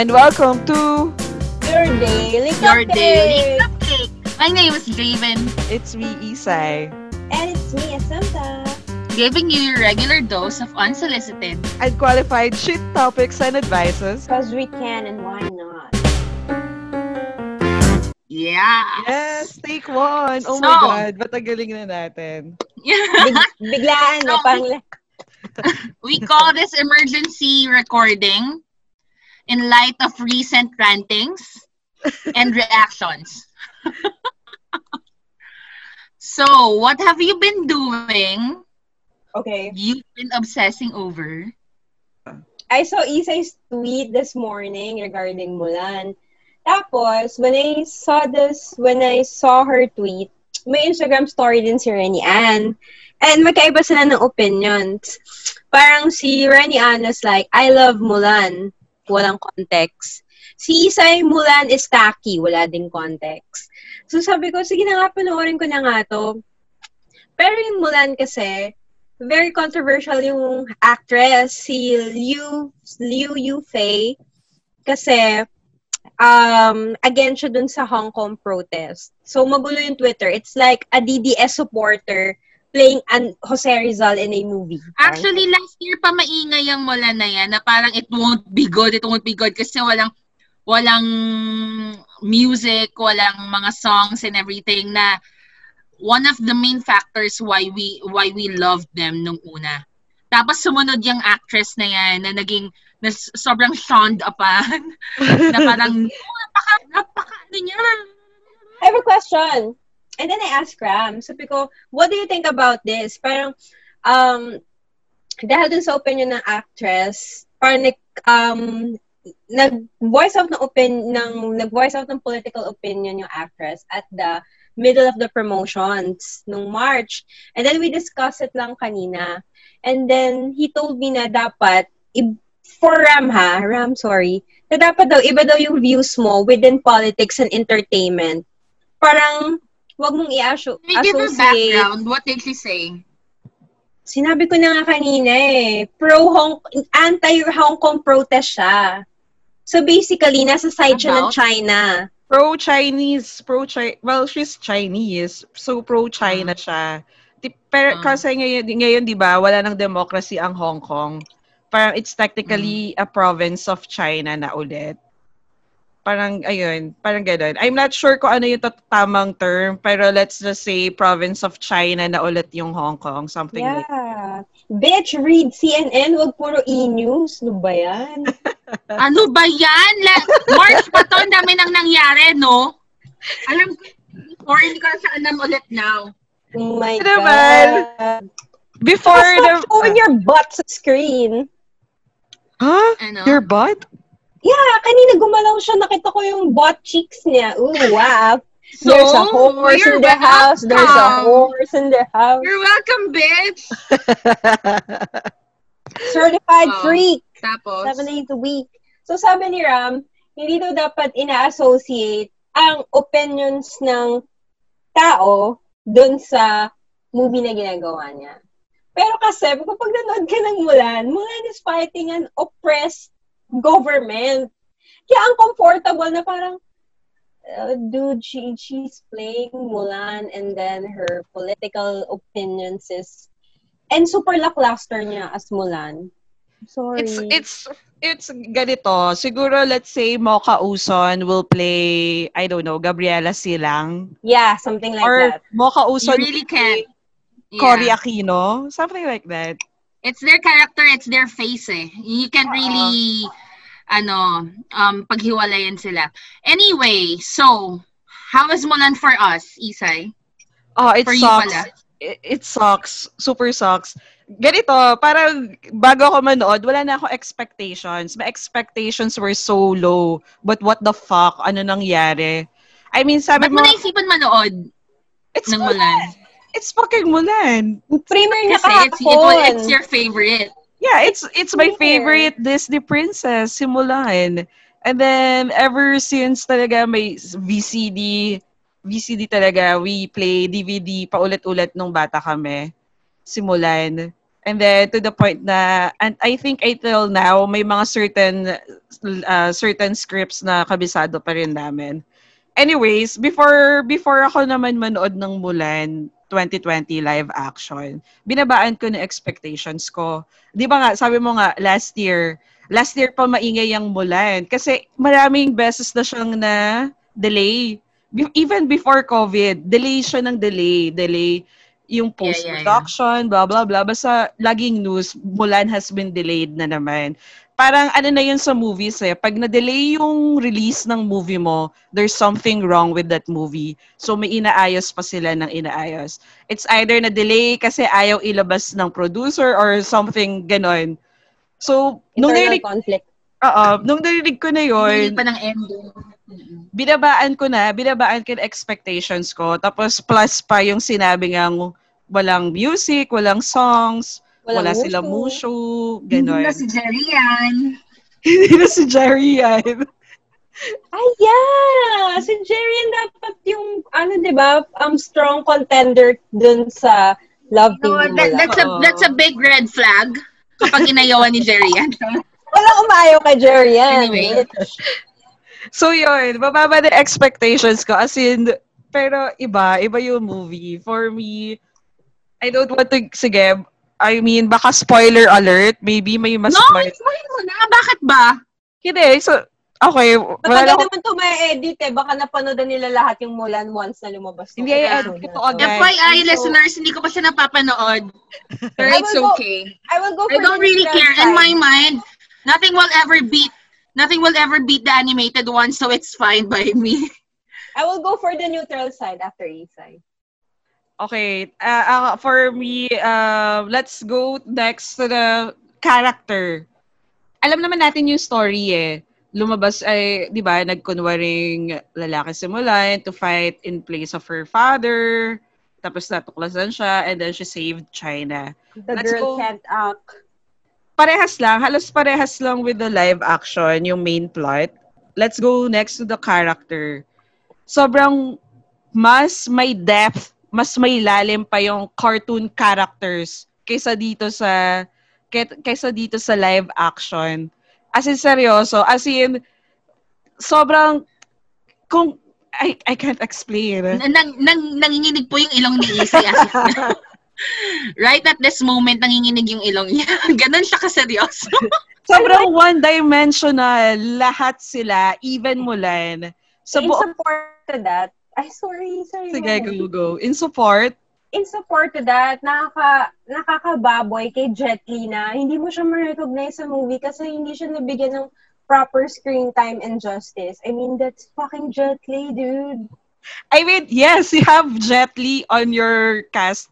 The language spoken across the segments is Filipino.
And welcome to Your Daily Your daily cupcake. My name is Javen, It's Me, Isai. And it's me, Asanta. giving you your regular dose of unsolicited. And qualified shit topics and advices. Because we can and why not? Yeah. Yes, take one. Oh So- my God, ba't ang galing na natin? Big, biglaan, no? So- Parang, we call this emergency recording in light of recent rantings and reactions. so, what have you been doing? okay. You've been obsessing over. I saw Isay's tweet this morning regarding Mulan. Tapos, when I saw this, when I saw her tweet, may Instagram story din si Rennie Ann. And magkaiba sila ng opinions. Parang si Rennie Ann was like, I love Mulan. Walang context. Si Isay, Mulan is tacky. Wala ding context. So sabi ko, sige na nga, panoorin ko na nga to. Pero yung Mulan kasi, very controversial yung actress, si Liu, Liu Yufei. Kasi, um, again siya dun sa Hong Kong protest. So, magulo yung Twitter. It's like a DDS supporter playing an Jose Rizal in a movie. Actually, last year pa maingay yung mula na yan na parang it won't be good, it won't be good kasi walang walang music, walang mga songs and everything na one of the main factors why we why we loved them nung una. Tapos sumunod yung actress na yan na naging na sobrang shunned upan na parang napaka napaka ano niya. I have a question. And then I asked Ram, sabi ko, what do you think about this? Parang, um, dahil dun sa opinion ng actress, parang nag, um, nag-voice out ng opinion, ng, nag-voice out ng political opinion yung actress at the middle of the promotions nung March. And then we discussed it lang kanina. And then he told me na dapat, for Ram ha, Ram, sorry, na dapat daw, iba daw yung views mo within politics and entertainment. Parang, wag mong i-associate. Give her background. What did she say? Sinabi ko na nga kanina eh, pro-Hong, anti-Hong Kong protest siya. So basically, nasa side siya ng? China. Pro-Chinese, pro-Chi... Well, she's Chinese. So, pro-China siya. Di, pero Ah. kasi ngayon, ngayon, di ba, wala nang democracy ang Hong Kong. Parang it's technically a province of China na ulit. Parang, ayun, parang ganun. I'm not sure kung ano yung tamang term, pero let's just say province of China na ulit yung Hong Kong. Something like Yeah. Bitch, read CNN, wag puro e-news. Ano ba yan? Ano ba yan? La- March pa to, ang dami nang nangyari, no? Alam ko, or hindi ko na siya alam ulit now. Oh my Ano naman? God. Before Stop the... showing your butt sa screen. Huh? Ano? Your butt? Yeah, kanina gumalaw siya. Nakita ko yung butt cheeks niya. Ooh, wow. So, There's a horse in the house. There's a welcome. horse in the house. You're welcome, bitch! Certified Oh. freak. Tapos, Seven days a week. So sabi ni Ram, hindi daw dapat ina-associate ang opinions ng tao dun sa movie na ginagawa niya. Pero kasi, kapag nanood ka ng Mulan, Mulan is fighting an oppressed government. Kaya ang comfortable na parang, uh, dude, she, she's playing Mulan and then her political opinions is, and super lackluster niya as Mulan. Sorry. It's it's it's ganito. Siguro let's say Mocha Uson will play I don't know, Gabriela Silang Yeah, something like or that. Mocha you Uson really will play can't. Cory Yeah. Aquino, something like that. It's their character, it's their face eh. You can Oo. really, ano, um, paghiwalayan sila. Anyway, so, how is Mulan for us, Isay? Oh, it For you sucks. pala. It, it sucks. Super sucks. Ganito, parang bago ako manood, wala na ako expectations. My expectations were so low. But what the fuck? Ano nangyari? I mean, sabi Ba't mo mo, naisipan manood it's ng Mulan. Mulan? It's fucking Mulan. Premiere niya Kasi it's, it, kahapon. it's your favorite. Yeah, it's it's my favorite Disney princess, si Mulan. And then ever since talaga may VCD, VCD talaga, we play DVD paulit-ulit nung bata kami. Si Mulan. And then to the point na and I think until now may mga certain uh, certain scripts na kabisado pa rin namin. Anyways, before before ako naman manood ng Mulan 2020 live action, binabaan ko na expectations ko. 'Di ba nga, sabi mo nga last year, last year pa maingay ang Mulan kasi maraming beses na siyang na delay. Even before COVID, delay siya ng delay, delay yung post-production, yeah, yeah, yeah. blah, blah, blah. Basta laging news, Mulan has been delayed na naman. Parang ano na yun sa movies eh. Pag na-delay yung release ng movie mo, there's something wrong with that movie. So may inaayos pa sila ng inaayos. It's either na-delay kasi ayaw ilabas ng producer or something ganon. So, nung narinig, conflict. Oo, nung narinig ko na yun, Hindi pa ng ending. binabaan ko na, binabaan ko expectations ko. Tapos plus pa yung sinabi ngang walang music, walang songs, Walang wala mushu. silang mushu, Hindi gano'n. na si Jerry yan. Hindi na si Jerry yan. Ay, yeah! Si Jerry ang dapat yung, ano, di ba, um, strong contender dun sa Love Team No, that, that's a that's a big red flag kapag inayawan ni Jerry yan. Walang umayaw kay Jerry yan. Anyway. So yun, mababa na expectations ko. As in, pero iba, iba yung movie. For me, I don't want to, sige, I mean, baka spoiler alert. Maybe may mas no, spoil. mo na. Bakit ba? Hindi, so, okay. Wala Matagal lang, naman ito may edit eh. Baka napanood na nila lahat yung Mulan once na lumabas. Hindi, Yung ay, episode ito agad. FYI, So, listeners, hindi ko pa siya napapanood. Pero I it's go- okay. I will go for I don't really care. In side. my mind, nothing will ever beat nothing will ever beat the animated one, so it's fine by me. I will go for the neutral side after Isai. Okay, uh, uh, for me, uh, let's go next to the character. Alam naman natin yung story eh. Lumabas ay, di ba, nagkunwaring lalaki si Mulan to fight in place of her father. Tapos natuklasan siya and then she saved China. The Let's girl go. can't act. Parehas lang, halos parehas lang with the live action, yung main plot. Let's go next to the character. Sobrang mas may depth, mas may lalim pa yung cartoon characters kaysa dito sa kay- kaysa dito sa live action. As in seryoso, as in sobrang kung I I can't explain. nang, nang, nanginginig po yung ilong ni if- right at this moment, nanginginig yung ilong niya. Ganon siya kaseryoso. Sobrang one-dimensional lahat sila, even Mulan. Sa in buong support to that, ay, sorry, sorry. Sige, go, go. In support, In support to that, nakaka, nakakababoy kay Jet Li na hindi mo siya ma-recognize sa movie kasi hindi siya nabigyan ng proper screen time and justice. I mean, that's fucking Jet Li, dude. I mean, yes, you have Jet Li on your cast.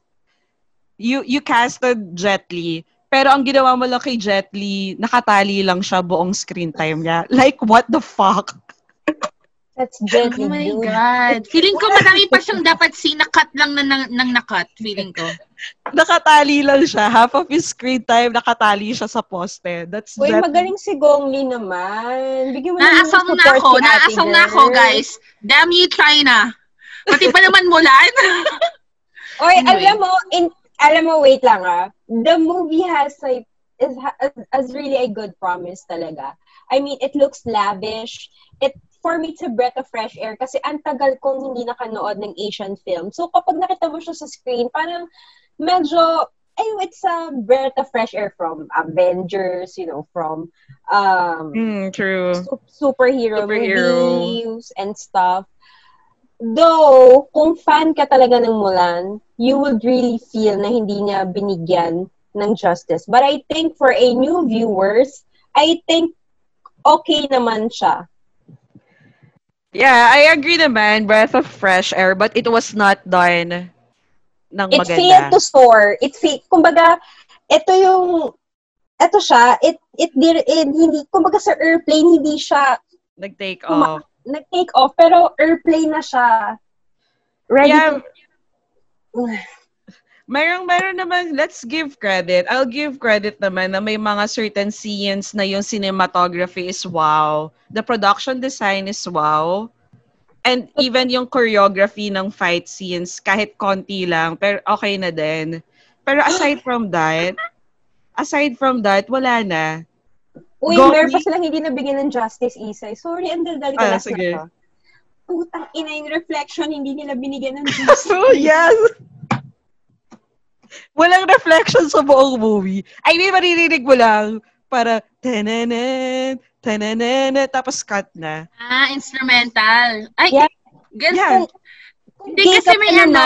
You you casted Jet Li. Pero ang ginawa mo lang kay Jet Li, nakatali lang siya buong screen time niya. Like, what the fuck? That's Jet Oh my dude. God. Feeling ko marami pa siyang dapat si nakat lang na nang, nang nakat. Feeling ko. Nakatali lang siya. Half of his screen time, nakatali siya sa poste. That's Uy, Li. magaling si Gong Li naman. Bigyan mo naman ng Naasam na ako. Naasam na ako, guys. Damn you, China. Pati pa naman Mulan. Oy, Anyway. alam mo, in, alam mo, wait lang ah. The movie has like, is, has, has really a good promise talaga. I mean, it looks lavish. It, for me, it's a breath of fresh air kasi ang tagal kong hindi nakanood ng Asian film. So, kapag nakita mo siya sa screen, parang medyo, ay, it's a breath of fresh air from Avengers, you know, from um, Mm, true. su- superhero, Superhero. movies and stuff. Though, kung fan ka talaga ng Mulan, you would really feel na hindi niya binigyan ng justice. But I think for a new viewers, I think okay naman siya. Yeah, I agree naman. Breath of fresh air, but it was not done ng It maganda. failed to soar. It failed. Kumbaga, ito yung, ito siya, it, it, it, it hindi, kumbaga sa airplane, hindi siya Nag-take Kuma- off. nag-take off, pero airplane na siya. Ready Yeah, to, Mayroong, mayroon naman, let's give credit. I'll give credit naman na may mga certain scenes na yung cinematography is wow. The production design is wow. And even yung choreography ng fight scenes, kahit konti lang, pero okay na din. Pero aside from that, aside from that, wala na. Uy, Go- meron pa silang hindi nabigyan ng justice, Isay. Sorry, ang daldal ko Ah, sige. na. Putang ina yung reflection, hindi nila binigyan ng justice. So, yes! Walang reflection sa buong movie. I mean, maririnig mo lang para tananan, tananan, tapos cut na. Ah, instrumental. Ay, Yeah. gan- Yeah. Hindi kasi ka may ano.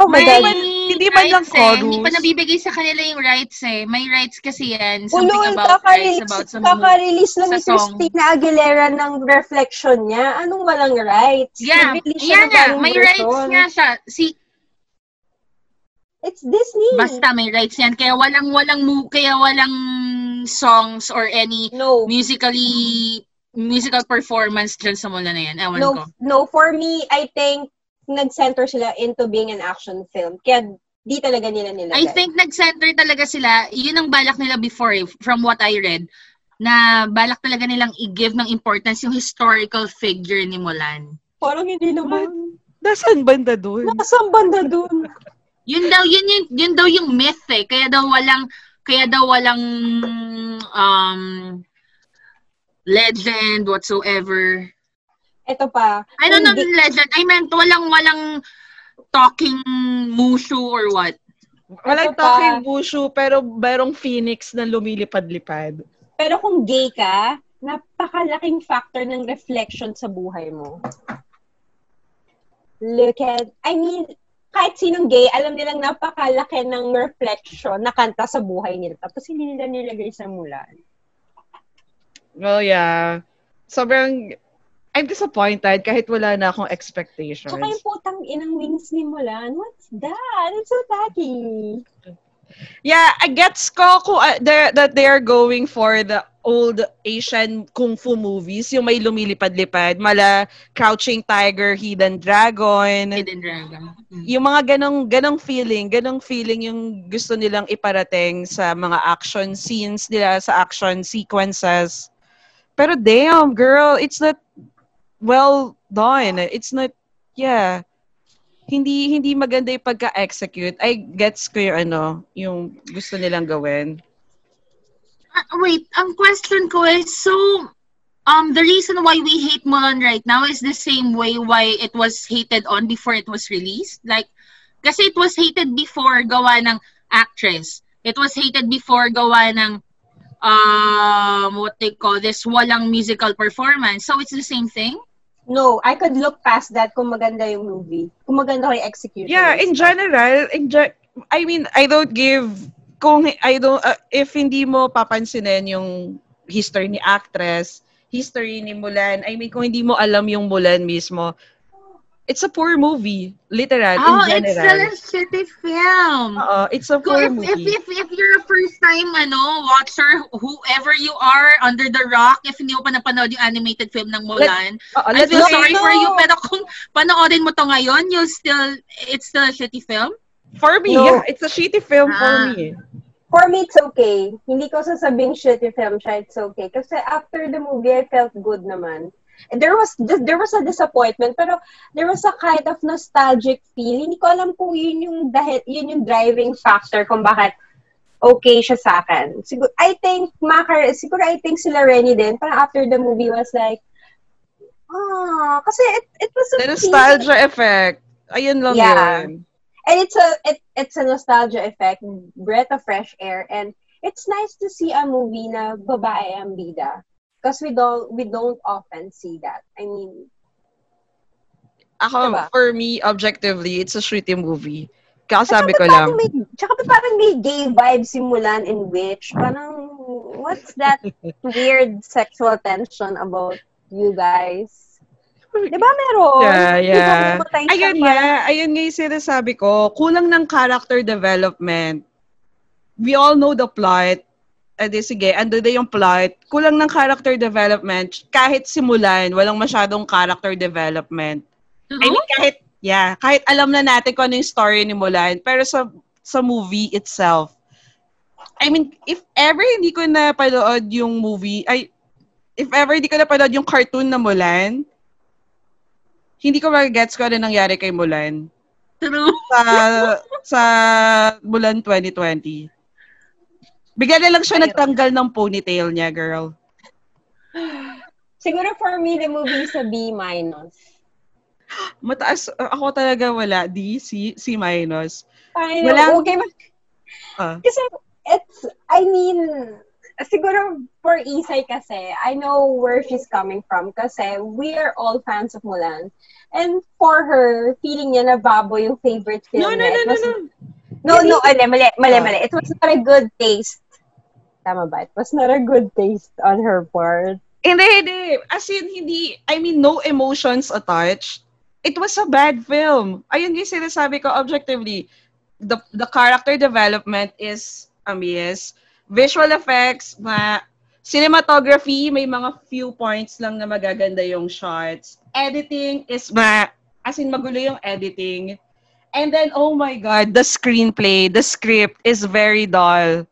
Oh my may God. Hindi man lang rights eh. Hindi chorus. pa nabibigay sa kanila yung rights eh. May rights kasi yan. Ulol, Something about rights about some kaka-release lang sa ni. Christina Aguilera ng reflection niya. Anong walang rights? Yeah, yan nga. bagong May version. rights nga siya. Si, It's Disney. basta may rights yan. Kaya walang, walang, mu- kaya walang songs or any No. musically, musical performance dyan sa mula na yan. Ewan ko. No, no, for me, I think nag-center sila into being an action film. Kaya di talaga nila nilagay. I think nag-center talaga sila. Yun ang balak nila before eh, from what I read na balak talaga nilang i-give ng importance yung historical figure ni Mulan. Parang hindi naman. Nasaan banda doon? Nakasang banda dun. Yun daw yun yun, yun daw yung myth eh. Kaya daw walang kaya daw walang um legend whatsoever. Ito pa. I don't know Hindi- legend. I meant walang walang talking mushu or what. Walang Ito pa. talking bushu, pero merong phoenix na lumilipad-lipad. Pero kung gay ka, napakalaking factor ng reflection sa buhay mo. Look at, I mean, kahit sinong gay, alam nilang napakalaki ng reflection na kanta sa buhay nila. Tapos hindi nila nilagay sa mulan. Well, yeah. Sobrang, I'm disappointed kahit wala na akong expectations. Tsaka yung putang inang wings ni Mulan, what's that? It's so tacky. Yeah, I gets ko kung uh, that they are going for the old Asian kung fu movies, yung may lumilipad-lipad, mala Crouching Tiger, Hidden Dragon, Hidden Dragon. Mm. yung mga ganong ganong feeling, ganong feeling yung gusto nilang iparating sa mga action scenes nila, sa action sequences. Pero damn, girl, it's not well done. It's not, yeah. Hindi hindi maganda yung pagka-execute. I gets ko yung ano, yung gusto nilang gawin. Ah, wait, ang question ko is, so, um, the reason why we hate Mulan right now is the same way why it was hated on before it was released? Like, kasi it was hated before gawa ng actress. It was hated before gawa ng, um, what they call this, walang musical performance. So, it's the same thing? No, I could look past that kung maganda yung movie. Kung maganda yung execution. Yeah, in general, in ge- I mean, I don't give kung I don't uh, if hindi mo papansinin yung history ni actress, history ni Mulan, I mean kung hindi mo alam yung Mulan mismo, it's a poor movie, literal Oh, in it's still general. a shitty film. Oo, it's a Go, poor if, if, movie. if, if you're a first time ano, watcher, whoever you are, under the rock, if hindi mo pa napanood yung animated film ng Mulan, Oo, I let's feel sorry no. for you, pero kung panoorin mo to ngayon, you'll still, it's still a shitty film? for me, No. yeah, it's a shitty film Ah. for me. For me, it's okay. Hindi ko sasabing shitty film siya, it's okay. Kasi after the movie, I felt good naman. And there was there was a disappointment, pero there was a kind of nostalgic feel. Hindi ko alam kung yun yung dahil yun yung driving factor kung bakit okay siya sa akin. Siguro, I think, Makar, siguro I think sila Renny din, parang after the movie was like, ah, kasi it, it was a The nostalgia effect. Ayun lang Yeah. yun. and it's a it, it's a nostalgia effect, breath of fresh air, and it's nice to see a movie na babae ang bida. Because we don't we don't often see that. I mean, Ako, Diba? for me, objectively, it's a shitty movie. Kakasabi ko lang. May, tsaka pa parang may gay vibe si Mulan in Witch. Parang, what's that weird sexual tension about you guys? Di ba meron? Yeah, yeah. Ayun nga, ayun nga yung sinasabi ko, kulang ng character development. We all know the plot. Eh di sige, ando na yung plot. Kulang ng character development. Kahit simulan, walang masyadong character development. I mean, kahit, yeah, kahit alam na natin kung ano yung story ni Mulan, pero sa sa movie itself, I mean, if ever hindi ko napanood yung movie, ay, if ever hindi ko napanood yung cartoon na Mulan, hindi ko magagets kung ano nangyari kay Mulan True. sa sa Mulan 2020. Bigla na lang siya Ayun. nagtanggal ng ponytail niya, girl. Siguro for me, the movie is a B minus. Mataas, ako talaga wala. D, C, C minus. I Walang- okay, Ah. kasi it's, I mean, siguro for Isay kasi, I know where she's coming from kasi we are all fans of Mulan. And for her, feeling niya na babo yung favorite film No, no, no, no, no. No, no, mali, mali, mali, Ah. mali. It was not a good taste. Tama ba? It was not a good taste on her part. Hindi, hindi. As in, hindi, I mean, no emotions attached. It was a bad film. Ayun yung sinasabi ko objectively. The, the character development is miss. Visual effects, ma cinematography, may mga few points lang na magaganda yung shots. Editing is ma as in magulo yung editing. And then, oh my God, the screenplay, the script is very dull.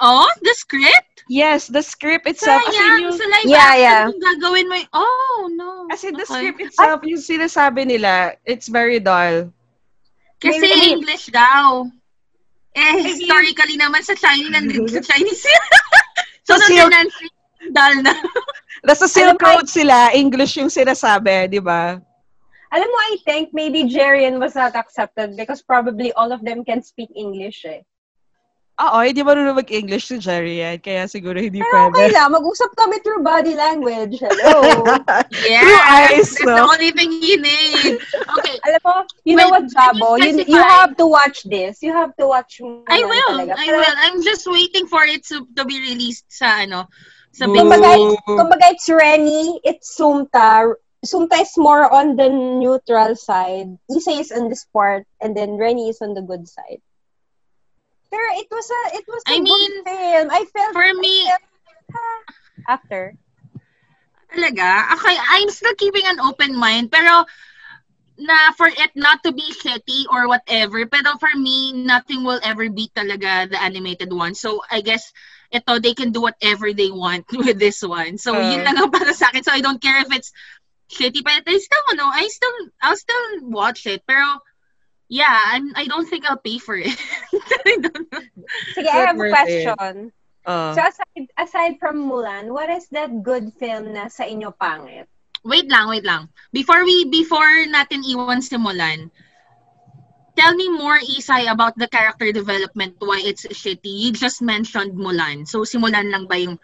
Oh, the script? Yes, the script itself. as in Sayang, yung- sa live Yeah, action, yeah. gagawin mo yung, oh, no. As in, the Okay. script itself, yung sinasabi nila, it's very dull. Kasi I mean- English daw. Eh, historically naman sa Chinese, nandun sa Chinese. so, So, silk- dal na. Nasa Silk Road sila, English yung sinasabi, di ba? Alam mo, I think maybe Jerian was not accepted because probably all of them can speak English eh. Oo, hindi marunong mag-English si Jerry yan, kaya siguro hindi Pero okay pwede. lang, mag-usap kami through body language. Hello. Yeah, Through eyes, that's no? the only thing you need. Okay, Alam mo, you know Wait, what, Jabo? you You, have to watch this. You have to watch I will. talaga. I Pero, will. I'm just waiting for it to, to be released sa ano, sa Boo. big Kumbaga, kumbaga it's Rennie, it's Sumta. Sumta is more on the neutral side. Isa is on the sport, and then Rennie is on the good side. Pero it was a it was a I good mean, film. I felt For me, after. talaga, okay, I'm still keeping an open mind, pero na for it not to be shitty or whatever, pero for me, nothing will ever beat talaga the animated one. So, I guess, ito, they can do whatever they want with this one. So, Uh. yun lang ang para sa akin. So, I don't care if it's shitty, but I still, ano, I still, I'll still watch it. Pero, yeah, I'm, I don't think I'll pay for it. I don't know. Sige, I have a question. Uh, So aside, aside from Mulan, what is that good film na sa inyo pangit? Wait lang, wait lang. Before we, before natin iwan simulan, tell me more, Isay, about the character development, why it's shitty. You just mentioned Mulan. So, simulan lang ba yung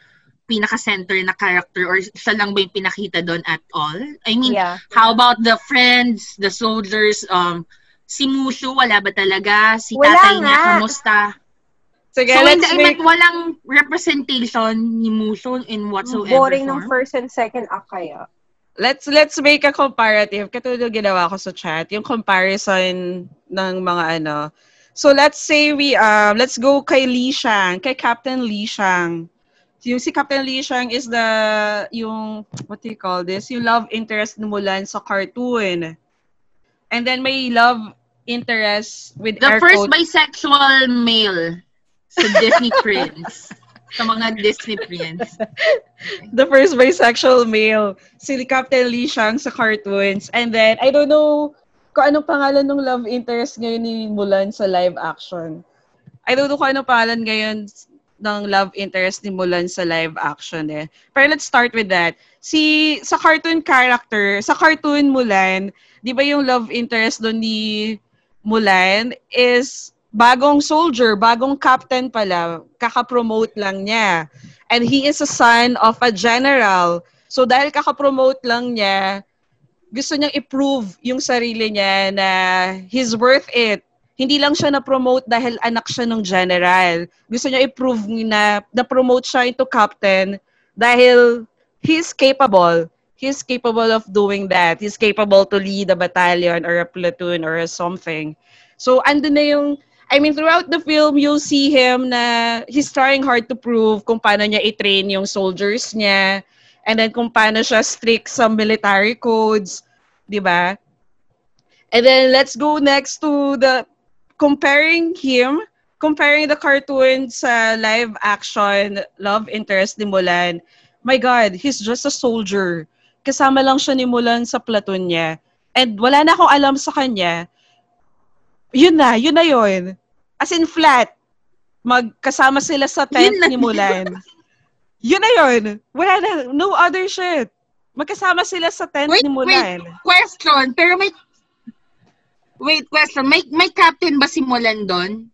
pinaka-center na character or siya lang ba yung pinakita doon at all? I mean, Yeah. how about the friends, the soldiers, um, si Mushu, wala ba talaga? Si Wala tatay niya, nga. kamusta? sige, So, let's make, meant walang representation ni Mushu in whatsoever Boring form. ng first and second act kaya. let's let's make a comparative. Katulad ginawa ko sa chat, yung comparison ng mga ano. So let's say we um let's go kay Li Shang, kay Captain Li Shang. Yung si Captain Li Shang is the yung what do you call this? Yung love interest ni Mulan sa cartoon. And then may love interest with The air first quotes. bisexual male sa Disney Prince. sa mga Disney Prince. the first bisexual male, si Captain Li Shang sa cartoons. And then, I don't know kung anong pangalan ng love interest ngayon ni Mulan sa live action. I don't know kung anong pangalan ngayon ng love interest ni Mulan sa live action eh. Pero let's start with that. Si, sa cartoon character, sa cartoon Mulan, di ba yung love interest doon ni Mulan is bagong soldier, bagong captain pala, kaka-promote lang niya. And he is a son of a general. So dahil kaka-promote lang niya, gusto niyang i-prove yung sarili niya na he's worth it. Hindi lang siya na-promote dahil anak siya ng general. Gusto niya i-prove na na-promote siya into captain dahil he's capable. He's capable of doing that. He's capable to lead a battalion or a platoon or a something. So, andun na yung I mean, throughout the film, you'll see him na he's trying hard to prove kung paano niya i-train yung soldiers niya and then kung paano siya strict sa military codes, di ba? And then let's go next to the comparing him, comparing the cartoon sa live action love interest ni Mulan. My God, he's just a soldier. Kasama lang siya ni Mulan sa platoon niya. And wala na akong alam sa kanya. Yun na, yun na yun. As in flat. magkasama sila sa tent ni Mulan. yun na yun. Wala na, no other shit. Magkasama sila sa tent Wait, ni Mulan. Question, pero may Wait, question. May may captain ba si Mulan doon?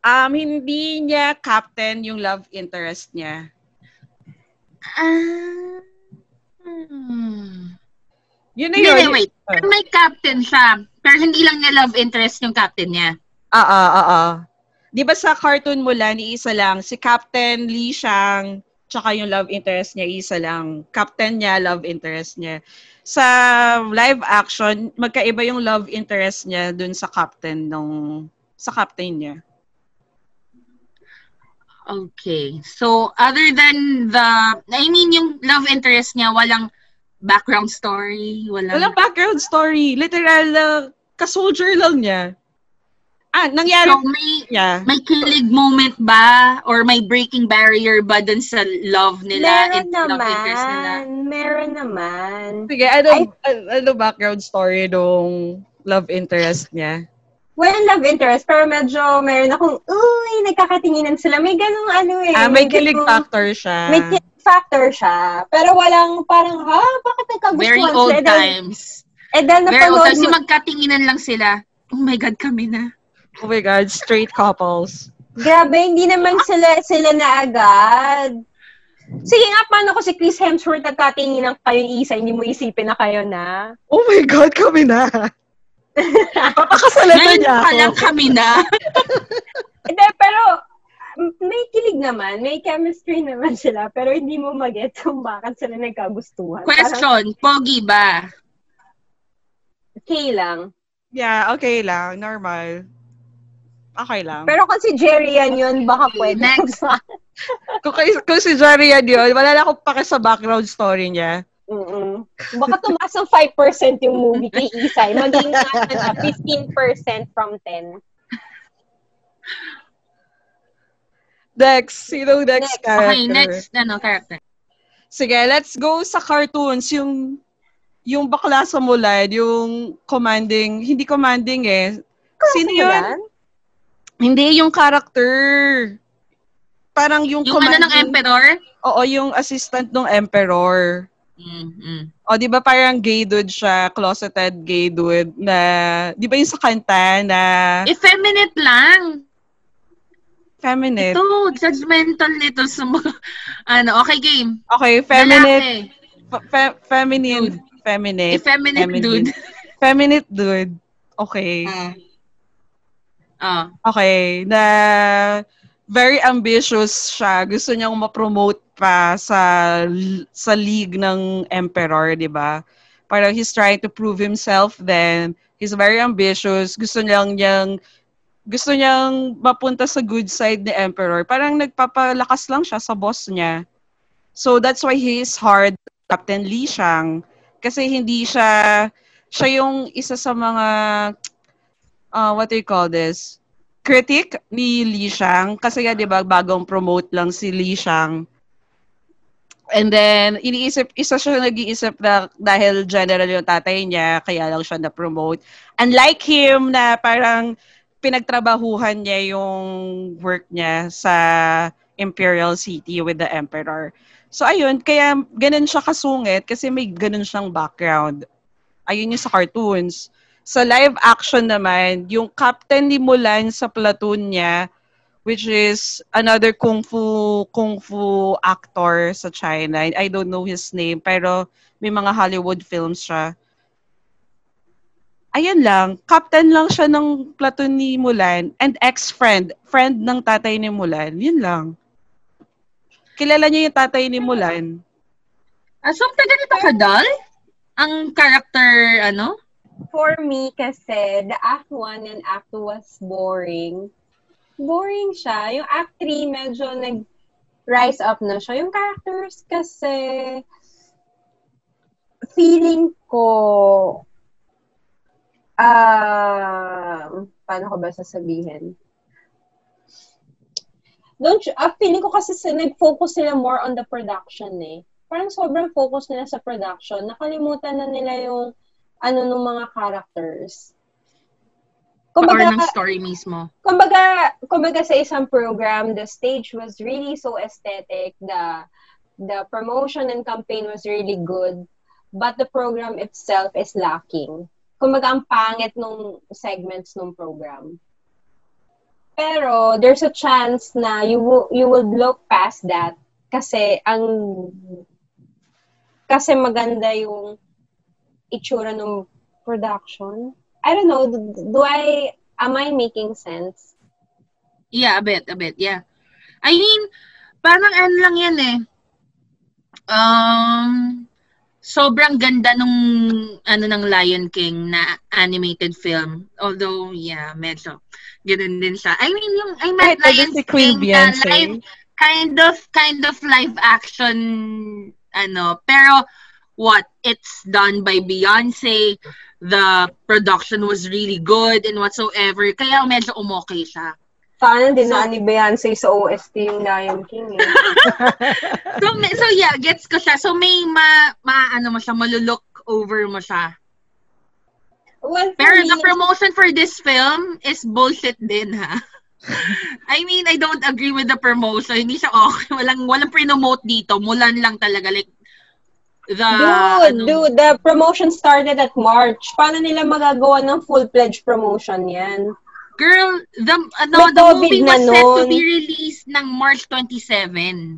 Um, hindi niya captain yung love interest niya. Ah. Hmm. Yun na yun. hindi, wait. Pero may captain siya. Pero hindi lang niya love interest yung captain niya. Ah, ah, ah, ah. Di ba sa cartoon Mulan, isa lang, si Captain Li Shang, tsaka yung love interest niya, isa lang. Captain niya, love interest niya. Sa live action, magkaiba yung love interest niya dun sa captain nung sa captain niya. Okay. So, other than the, I mean, yung love interest niya, walang background story, walang... Walang background story. Literal, uh, ka-soldier lang niya. Ah, nangyari So, may, niya. may kilig moment ba? Or may breaking barrier ba dun sa love nila? Meron and love interest nila? naman. Meron naman. Sige, ano, ano, ano background story nung love interest niya? Walang love interest, pero medyo meron akong, uy, nagkakatinginan sila. May ganung ano eh. Ah, may kilig factor siya. May kilig factor siya. Pero walang parang, ha, bakit nagkagustuhan Very sila? old Eh, dahil- times. Eh, dahil Very old times. mo, magkatinginan lang sila. Oh my God, kami na. Oh my God, straight couples. grabe, hindi naman sila, sila na agad. Sige nga, paano ko si Chris Hemsworth nagkatingin ng kayo isa, hindi mo isipin na kayo na? Oh my God, kami na. Papakasalan na ako. lang kami na. Hindi, pero may kilig naman, may chemistry naman sila, pero hindi mo mag-get kung bakit sila nagkagustuhan. Parang, Question, pogi ba? okay lang. Yeah, okay lang. Normal. Okay lang. Pero kung si Jerry yan yun, baka pwede. Next. kung, kung si Jory yan yun, wala na akong pake sa background story niya. Mm-mm. Baka tumaas ng 5% yung movie kay Isay. Maging na, 15% from 10. Next, sino next, Next. character? Okay, next, ano, character. Sige, let's go sa cartoons. Yung yung bakla sa Mulan, yung commanding, hindi commanding eh. Sino yun? Yan? Hindi, yung character. Parang yung, Yung ano ng emperor? Oo, yung assistant ng emperor. Mm, mm. O, di ba parang gay dude siya, closeted gay dude, na, di ba yung sa kanta na Effeminate lang. feminine? Ito, judgmental nito sa mga, ano, okay, game. Okay, feminine, fe- fe- feminine, feminine, Effeminate Feminine. dude. feminine dude. Okay. Ah. Ah. Okay, na very ambitious siya. Gusto niyang ma-promote pa sa sa league ng emperor, 'di ba? Parang he's trying to prove himself then. He's very ambitious. Gusto niyang niyang gusto niyang mapunta sa good side ni emperor. Parang nagpapalakas lang siya sa boss niya. So that's why he is hard Captain Li Shang kasi hindi siya siya yung isa sa mga uh, what do you call this? Critic ni Li Shang. Kasi nga, di ba, bagong promote lang si Li Shang. And then, iniisip, isa siya nag-iisip na dahil general yung tatay niya, kaya lang siya na-promote. Unlike him na parang pinagtrabahuhan niya yung work niya sa Imperial City with the Emperor. So, ayun, kaya ganun siya kasungit kasi may ganun siyang background. Ayun yung sa cartoons. Sa live action naman, yung captain ni Mulan sa platoon niya, which is another kung fu kung fu actor sa China. I don't know his name, pero may mga Hollywood films siya. Ayan lang, captain lang siya ng platoon ni Mulan and ex-friend, friend ng tatay ni Mulan. Yun lang. Kilala niya yung tatay ni Mulan. Ah, so, taga nito ka, Dal? Ang character, ano? For me kasi, the Act 1 and Act 2 was boring. Boring siya. Yung Act 3, medyo nag-rise up na siya. Yung characters kasi, feeling ko, ah, paano ko ba sasabihin? Don't you, ah, feeling ko kasi sa, nag-focus sila more on the production eh. Parang sobrang focus nila sa production. Nakalimutan na nila yung ano ng mga characters. or ng story mismo. Kumbaga, kumbaga sa isang program, the stage was really so aesthetic, the the promotion and campaign was really good, but the program itself is lacking. Kumbaga, ang pangit nung segments nung program. Pero, there's a chance na you will, you will look past that kasi ang kasi maganda yung itsura ng production. I don't know, do I, am I making sense? Yeah, a bit, a bit, yeah. I mean, parang ano lang yan eh. Um, sobrang ganda nung ano ng Lion King na animated film. Although, yeah, medyo ganun din siya. I mean, yung I meant Kahit Lion si Queen King na Beyonce. live, kind of, kind of live action, ano, pero what, it's done by Beyonce, the production was really good and whatsoever, kaya medyo umokay siya. Sana din na ni Beyonce sa OST yung Lion King. Eh. So, so yeah, gets ko siya. So may ma, ma ano mo siya, malulok over mo siya. well, Pero me, the promotion for this film is bullshit din ha. I mean, I don't agree with the promotion. Hindi siya okay. Walang walang promote dito. Mulan lang talaga like the Dude, ano, dude, the promotion started at March. Paano nila magagawa ng full-fledged promotion yan? girl, the ano, May the movie na was set to nun. be released ng March 27.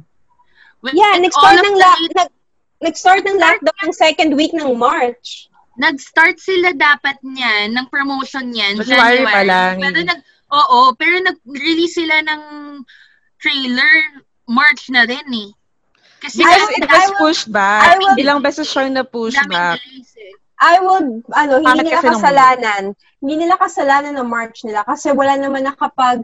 When, Yeah, nag-start ng, la- nag- nag-start ng lockdown ng second week ng March. nag-start sila dapat niyan ng promotion niyan January pa lang. Pero nag Oo, pero nag-release sila ng trailer March na rin eh. Kasi I it was will- pushed back. I will- Ilang beses siyang na-push back. eh. I would, ano, hindi Bakit nila kasalanan. Hindi nila kasalanan ng March nila kasi wala naman nakapag,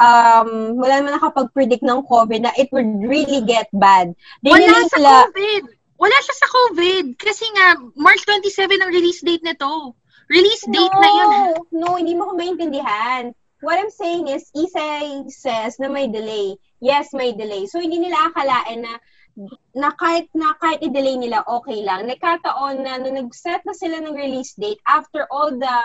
um, wala naman nakapag-predict ng COVID na it would really get bad. They Wala sa sila, COVID. Wala siya sa COVID. Kasi nga, March 27 ang release date nito. Release date no, na yun. No, hindi mo ko maintindihan. What I'm saying is, Isay says na may delay. Yes, may delay. So, hindi nila akalain na na kahit na kahit i-delay nila, okay lang. Nagkataon na nung nag-set na sila ng release date, after all the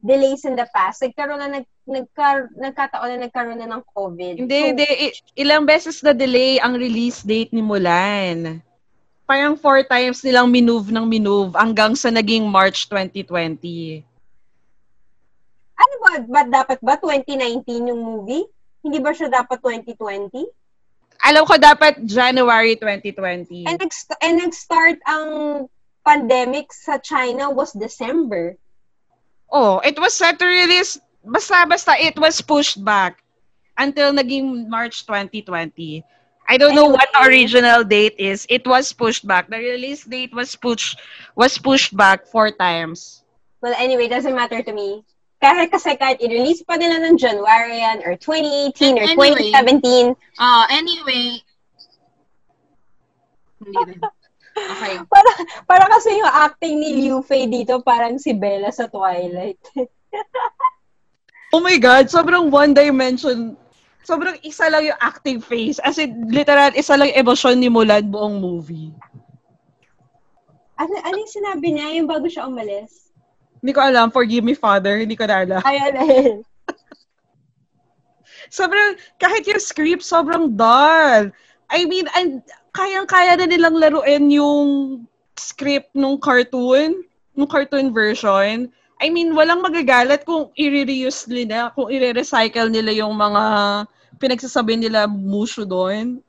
delays in the past, nagkaroon na nag, nagkar, nagkataon na nagkaroon na ng COVID. Hindi, So, hindi. Ilang beses na delay ang release date ni Mulan. Parang four times nilang minove ng minove hanggang sa naging March 2020. Ano ba, ba dapat ba 2019 yung movie? Hindi ba siya dapat 2020? Alam ko dapat January 2020. And, nag- and nag-start ang pandemic sa China was December. Oh, it was set to release, basta-basta it was pushed back until naging March 2020. I don't know what the original date is. It was pushed back. The release date was pushed was pushed back four times. Well, anyway, doesn't matter to me. Kahit kasi kahit i-release pa nila ng January yan, or 2018, or Anyway. 2017, Ah, anyway. Hindi rin. Okay. para, para kasi yung acting ni Liu Fei dito, parang si Bella sa Twilight. Oh my God, sobrang one dimension. Sobrang isa lang yung acting face. As in, literal, isa lang yung emosyon ni Mulan buong movie. ano, ano yung sinabi niya yung bago siya umalis? Hindi ko alam. Forgive me, Father. Hindi ko na alam. Ayan, ayan. Sobrang, kahit yung script, sobrang dull. I mean, and, kayang-kaya na nilang laruin yung script nung cartoon, nung cartoon version. I mean, walang magagalat kung i-reuse nila, kung i-recycle nila yung mga pinagsasabi nila mushu doon.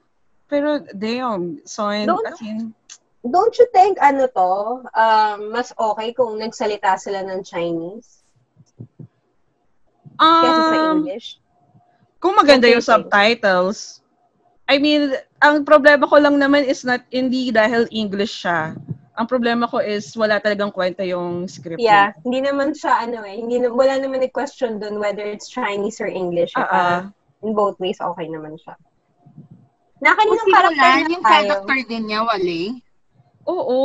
Pero, damn, son, Don't- as in, Don't you think, ano to, um, mas okay kung nagsalita sila ng Chinese kaysa sa um, English? Kung maganda Okay, yung okay. subtitles. I mean, ang problema ko lang naman is not hindi dahil English siya. Ang problema ko is wala talagang kwenta yung script. Yeah, hindi naman siya, ano eh, hindi, na- wala naman nag-question dun whether it's Chinese or English. Ah, ah. in both ways, okay naman siya. Kung Nakaninong si character na yung character din niya, wali. Oo.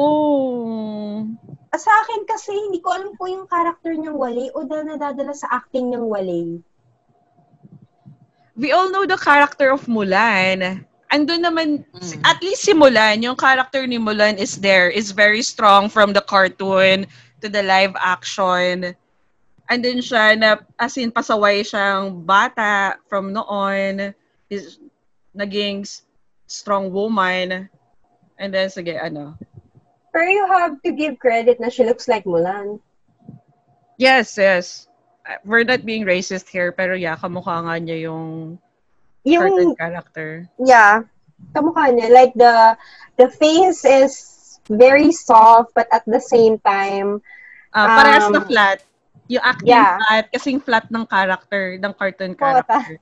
Ah, Sa akin kasi, hindi ko alam kung yung character niyang wali o dahil nadadala sa acting niyang wali. We all know the character of Mulan. Andun naman, Mm. at least si Mulan, yung character ni Mulan is there, is very strong from the cartoon to the live action. andun siya na as in pasaway siyang bata from noon is naging strong woman and then sige ano Pero you have to give credit na she looks like Mulan. yes yes Uh, we're not being racist here pero yeah kamukha nga niya yung Yung, character yeah, kamukha niya. Like, the, the face is very soft, but at the same time, parehas Um, na flat yung acting yeah. flat kasing flat ng character ng cartoon character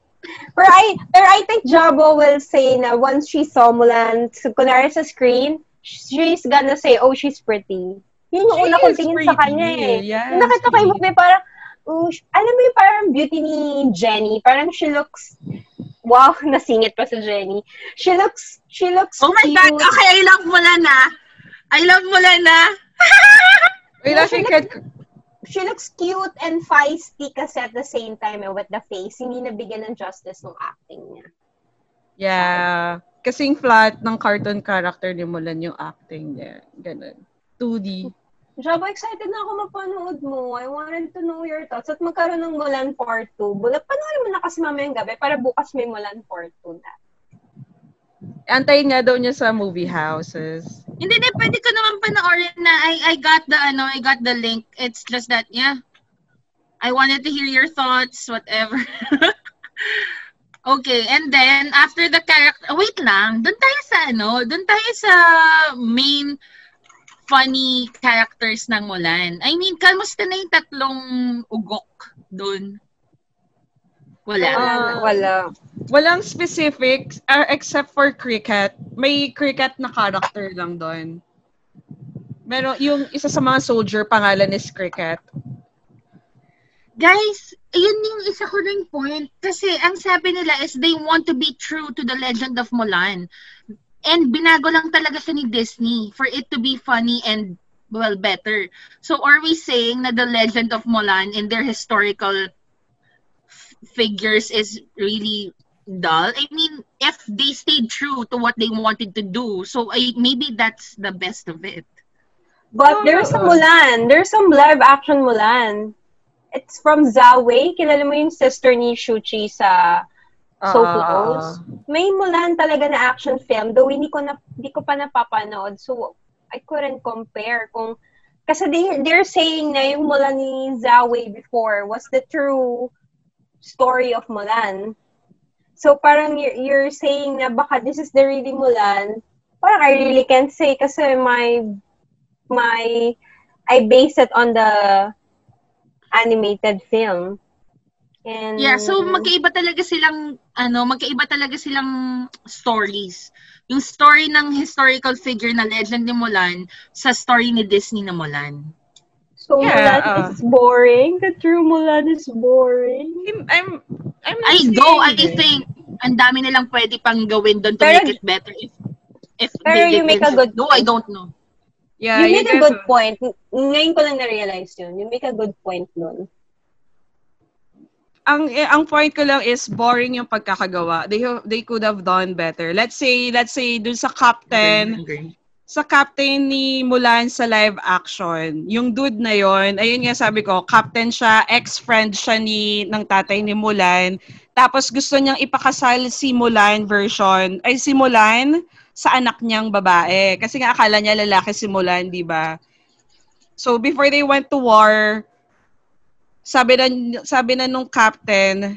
Pero I, pero I think Jabo will say na once she saw Mulan, kunwari sa screen, she's gonna say, oh, she's pretty. Yun yung She una kong tingin sa pretty, kanya eh. yes, Yung nakita ko yung na parang, oh, alam mo yung parang beauty ni Jenny, parang she looks, wow, nasingit pa sa Jenny. She looks, she looks Oh my God! cute. Okay, I love Mulan na. I love Mulan na. Wait, No, I think She looks cute and feisty kasi at the same time eh, with the face. Hindi nabigyan ng justice ng acting niya. Yeah. Kasing flat ng cartoon character ni Mulan yung acting niya. Ganun. 2D. Jabo, excited na ako mapanood mo. I wanted to know your thoughts. At magkaroon ng Mulan Part 2. Bula, panoorin mo na kasi mamayang gabi para bukas may Mulan Part 2 na. Antayin nga daw niya sa movie houses. Hindi, hindi. Pwede ko naman panoorin na I, I got the, ano, I got the link. It's just that, yeah. I wanted to hear your thoughts, whatever. okay, and then, after the character, wait lang, doon tayo sa, ano, doon tayo sa main funny characters ng Mulan. I mean, kamusta na yung tatlong ugok doon? Wala. Ah, na, wala. Walang specifics uh, except for cricket. May cricket na character lang doon. Pero yung isa sa mga soldier, pangalan is Cricket. Guys, yun yung isa ko ring point. Kasi ang sabi nila is they want to be true to the legend of Mulan. And binago lang talaga siya ni Disney for it to be funny and, well, better. So are we saying na the legend of Mulan and their historical figures is really dull? I mean, if they stayed true to what they wanted to do, so I, maybe that's the best of it. But there's a Mulan. There's some live action Mulan. It's from Zawei. Kilala mo yung sister ni Shuchi sa So Ah, ah, Close. May Mulan talaga na action film. Though hindi ko, na, hindi ko pa napapanood. So, I couldn't compare kung kasi they, they're saying na yung Mulan ni Zawei before was the true story of Mulan. So, parang you're, saying na baka this is the really Mulan. Parang I really can't say kasi my my I base it on the animated film. And Yeah, so magkaiba talaga silang ano, magkaiba talaga silang stories. Yung story ng historical figure na legend ni Mulan sa story ni Disney na Mulan. So Yeah, Mulan uh, is boring. The true Mulan is boring. I'm, I'm, I'm not I saying go, I eh. think ang dami nilang pwede pang gawin doon to Pero- make it better if if Pero they you make a good No, I don't know. Yeah, you make a good point. Ngayon ko lang na-realize yun. You make a good point nun. ang eh, ang point ko lang is boring yung pagkakagawa. They they could have done better. Let's say let's say dun sa captain, Agree. Sa captain ni Mulan sa live action, yung dude na yon, ayun nga sabi ko, captain siya, ex-friend siya ni ng tatay ni Mulan. Tapos gusto niyang ipakasal si Mulan version, ay si Mulan sa anak niyang babae. Kasi nga akala niya lalaki si Mulan, di ba? So before they went to war, sabi na sabi na nung captain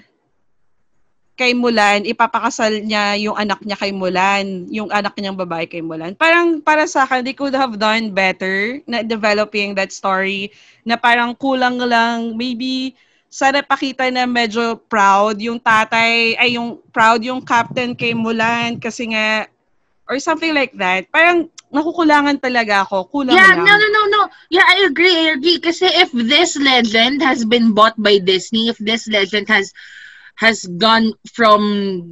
kay Mulan, ipapakasal niya yung anak niya kay Mulan, yung anak niyang babae kay Mulan. Parang para sa akin, they could have done better na developing that story na parang kulang lang, maybe sana pakita na medyo proud yung tatay, ay yung proud yung captain kay Mulan kasi nga, or something like that. Parang nakukulangan talaga ako. Kulang Yeah, lang. no, no, no, no. Yeah, I agree, I agree. Kasi if this legend has been bought by Disney, if this legend has has gone from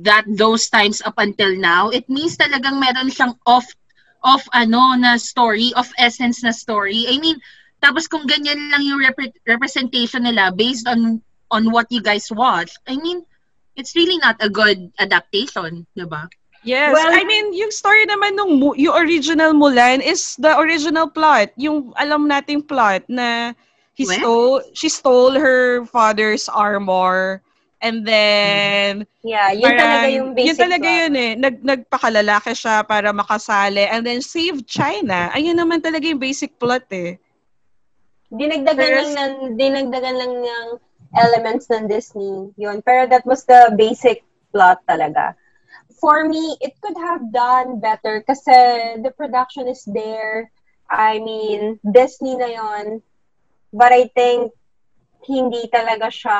that those times up until now, it means talagang meron siyang off of ano na story, of essence na story. I mean, tapos kung ganyan lang yung repre- representation nila based on on what you guys watch, I mean, it's really not a good adaptation, 'di ba? Yes, Well- I mean, yung story naman nung yung original Mulan is the original plot. Yung alam nating plot na he What? stole she stole her father's armor and then Yeah, yun parang- talaga yung basic yun talaga plot. yun eh nag nagpakalalaki siya para makasali and then save China ayun naman talaga yung basic plot eh Dinagdagan Pero- lang ng, dinagdagan lang ng elements ng Disney. Yun. Pero that was the basic plot talaga. For me, it could have done better kasi the production is there. I mean, Disney na yon. But I think hindi talaga siya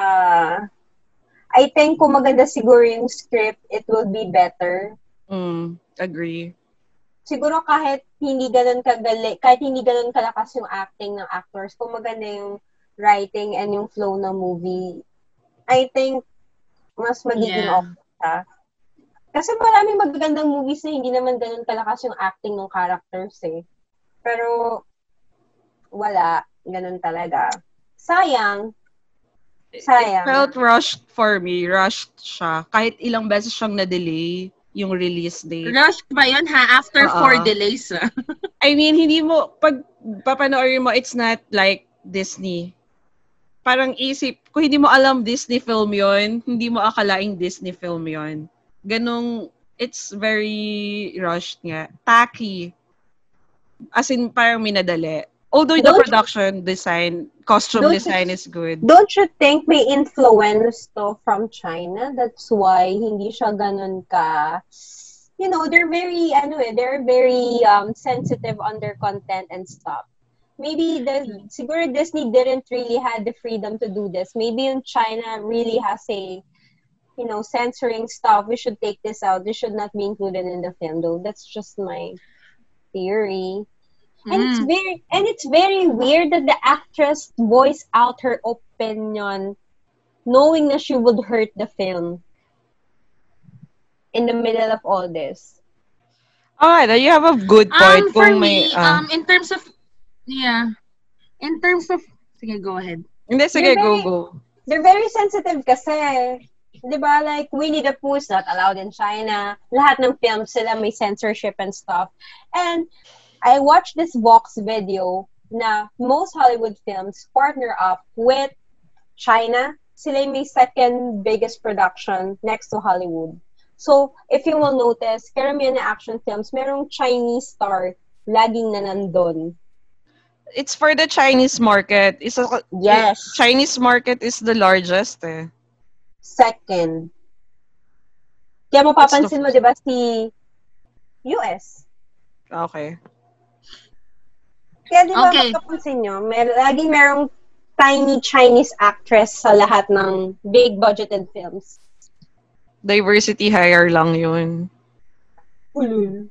I think kung maganda siguro yung script, it will be better. mm, agree siguro kahit hindi ganun kagali, kahit hindi ganun kalakas yung acting ng actors, kung maganda yung writing and yung flow ng movie, I think mas magiging Yeah. okay siya. Kasi maraming magagandang movies na hindi naman ganun kalakas yung acting ng characters eh. Pero wala, ganun talaga. Sayang. Sayang. It felt rushed for me. Rushed siya. Kahit ilang beses siyang na-delay yung release date. Rushed ba yun ha? After Oo. four delays. I mean, hindi mo, pag papanoorin mo, it's not like Disney. Parang isip, kung hindi mo alam Disney film yon hindi mo akalaing Disney film yon Ganong, it's very rushed nga. Tacky. As in, parang minadali. Although the production design, costume Don't- design is good. Don't you think may influence to from China? That's why hindi siya ganun ka you know, they're very ano eh, they're very um sensitive on their content and stuff. Maybe the siguro Disney didn't really had the freedom to do this. Maybe in China really has a you know, censoring stuff. We should take this out. This should not be included in the film though. That's just my theory. And it's Mm. very and it's very weird that the actress voiced out her opinion knowing that she would hurt the film in the middle of all this. Ah, you have a good point. Um, for kung may, me, ah. um, in terms of, yeah, in terms of, sige, go ahead. hindi, sige, You're go, very- go. They're very sensitive kasi. 'Di ba? Like Winnie the Pooh is not allowed in China. Lahat ng films sila may censorship and stuff. And I watched this Vox video na most Hollywood films partner up with China. Sila yung may second biggest production next to Hollywood. So, if you will notice, karamihan na action films, merong Chinese star laging na nandun. It's for the Chinese market. It's a, Yes. Chinese market is the largest eh. Second. Kaya mapapansin mo, di ba, si US. Okay. Kaya di ba, Okay. mapapansin nyo, may, laging merong tiny Chinese actress sa lahat ng big budgeted films. Diversity hire lang yun. Ulul.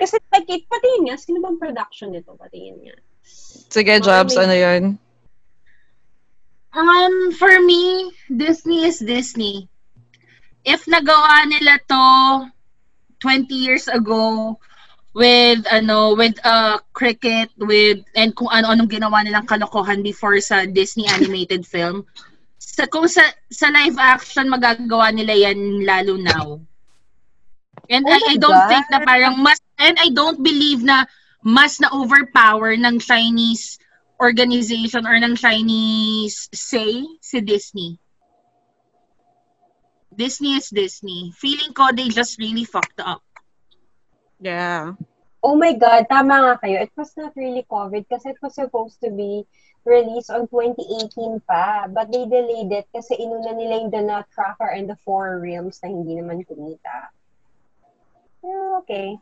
Kasi, like, patingin nga, sino bang production nito? Patingin nga. Sige, Jobs, may- ano yun? Um, for me, Disney is Disney. If nagawa nila to 20 years ago with ano with uh cricket with and kung ano-anong ginawa nilang kalokohan before sa Disney animated film sa kung sa sa live action magagawa nila yan lalo now and Oh I, I don't God. think na parang mas and I don't believe na mas na overpower ng Chinese organization or ng Chinese say si Disney. Disney is Disney. Feeling ko they just really fucked up. Yeah. Oh my God, tama nga kayo. It was not really COVID kasi it was supposed to be released on 2018 pa. But they delayed it kasi inuna nila yung The Nutcracker and the Four Realms na hindi naman kumita. Pero okay.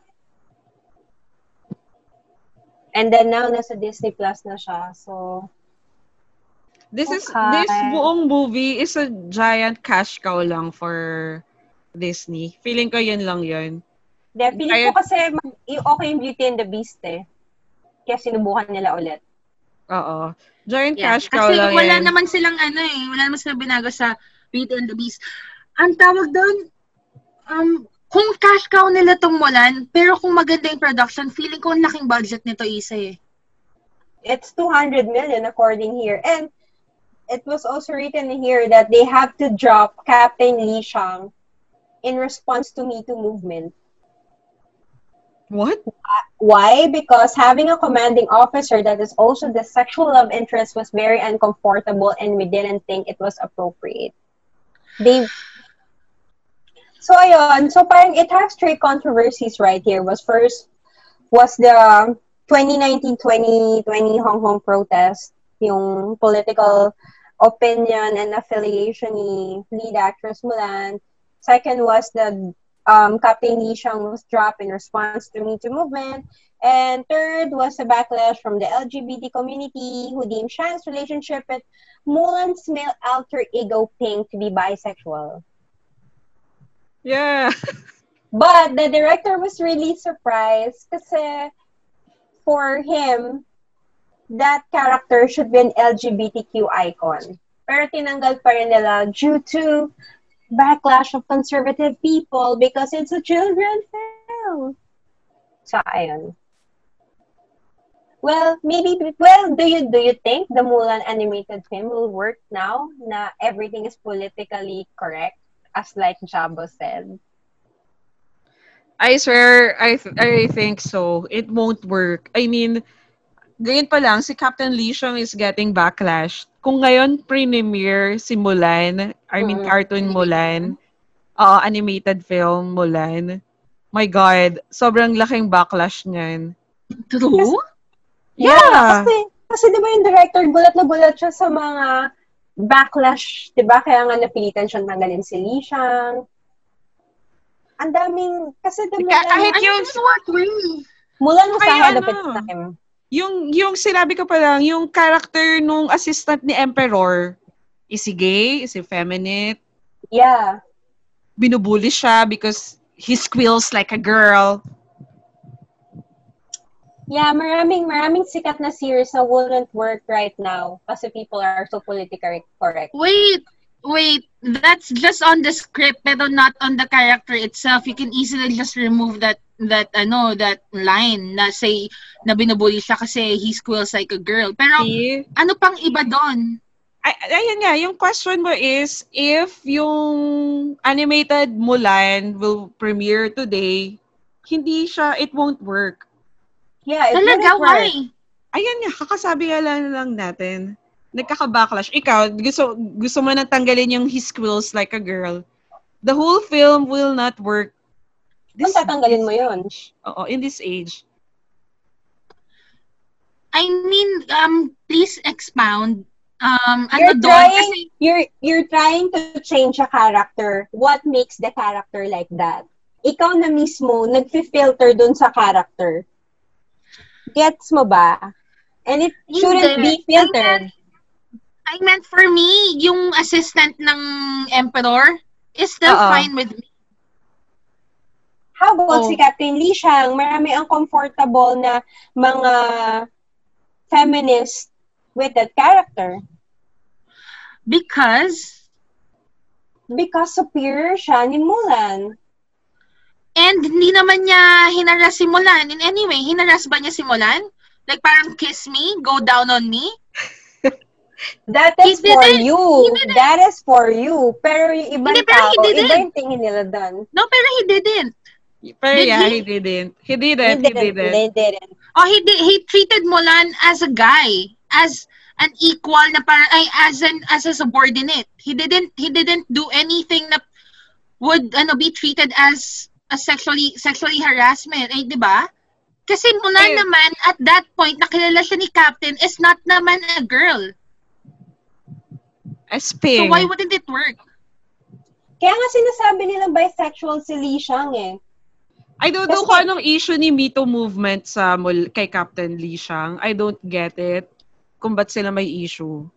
And then now, nasa Disney Plus na siya. So, This is Okay. this buong movie is a giant cash cow lang for Disney. Feeling ko yun lang yun. De, feeling Kaya- ko kasi okay yung Beauty and the Beast eh. Kaya sinubukan nila ulit. Oo. Giant Yeah. cash cow Kasi lang wala yan. naman silang ano eh, wala naman silang binago sa Beauty and the Beast. Ang tawag doon, um, kung cash cow nila tong Mulan, pero kung maganda yung production, feeling ko ang laking budget nito isa eh. it's 200 million according here. And it was also written here that they have to drop Captain Li Shang in response to Me Too movement. What? Why? Because having a commanding officer that is also the sexual love interest was very uncomfortable and we didn't think it was appropriate. They So ayun, so parang it has three controversies right here. Was first was the 2019-2020 Hong Kong protest, yung political opinion and affiliation ni lead actress Mulan. Second was the um, Captain Li Shang was dropped in response to Me Too movement. And third was a backlash from the LGBT community who deemed Shan's relationship with Mulan's male alter ego Pink to be bisexual. Yeah. But the director was really surprised kasi for him, that character should be an LGBTQ icon. Pero tinanggal pa rin nila due to backlash of conservative people because it's a children film. So, ayun. Well, maybe, well, do you do you think the Mulan animated film will work now na everything is politically correct, as like Jabo said? I swear, I th- I think so. It won't work. I mean, ngayon pa lang, si Captain Lee Shang is getting backlash. Kung ngayon premiere si Mulan, I mean Mm. cartoon Mulan, uh, animated film Mulan, my God, sobrang laking backlash niyan. True? Yeah. Kasi, kasi di ba yung director, gulat na gulat siya sa mga backlash, di ba? Kaya nga napilitan siyang tanggalin si Lee Shang. Ang daming, kasi the Ka- kahit Mulan, yung? Mulan was Kaya ahead of ano, its time. Yung, yung sinabi ko pa lang, yung character nung assistant ni Emperor, is he gay? Is he feminine? Yeah. Binubuli siya because he squeals like a girl. Yeah, maraming maraming sikat na series na wouldn't work right now kasi people are so politically correct. Wait, wait. That's just on the script, pero not on the character itself. You can easily just remove that that ano that line na say na binubuli siya kasi he squeals like a girl. Pero See? ano pang iba doon? Ay, ayun nga, yung question mo is, if yung animated Mulan will premiere today, hindi siya, it won't work. Yeah, it Talaga, wouldn't work. why? Ayun nga, kakasabi nga lang, lang natin. Nagkaka-backlash. Ikaw, gusto, gusto mo nang tanggalin yung he squeals like a girl. The whole film will not work. Kung tatanggalin mo yun. Oo, in this age. I mean, um, please expound. Um, ano You're doon? trying, Kasi, you're, you're trying to change a character. What makes the character like that? Ikaw na mismo, nag-filter dun sa character. Gets mo ba? And it shouldn't Hindi. be filtered. I meant for me, yung assistant ng Emperor is still Oo. fine with me. How about Oh. si Captain Lee Shang? Marami ang comfortable na mga feminist with that character. Because, Because superior siya ni Mulan. and hindi naman niya hinaras si Mulan in any way. Hinaras ba niya si Mulan? Like parang kiss me, go down on me? That He is for didn't- you. he didn't. That is for you. Pero yung ibang Hindi, pero tao, he didn't. iba yung tingin nila doon. No, pero he didn't. Pero Did yeah, he? he didn't. He didn't. He didn't. They didn't. Oh, he did, he treated Mulan as a guy, as an equal na parang ay as an as a subordinate. He didn't he didn't do anything na would ano be treated as a sexually sexually harassment, eh, 'di ba? Kasi Mulan Eh. naman at that point nakilala siya ni Captain is not naman a girl. A So sping. why wouldn't it work? Kaya nga sinasabi nila bisexual si Lee Shang eh. I don't know Kasi- kung anong issue ni Me Too movement sa mul- kay Captain Lee Shang. I don't get it. Kung ba't sila may issue.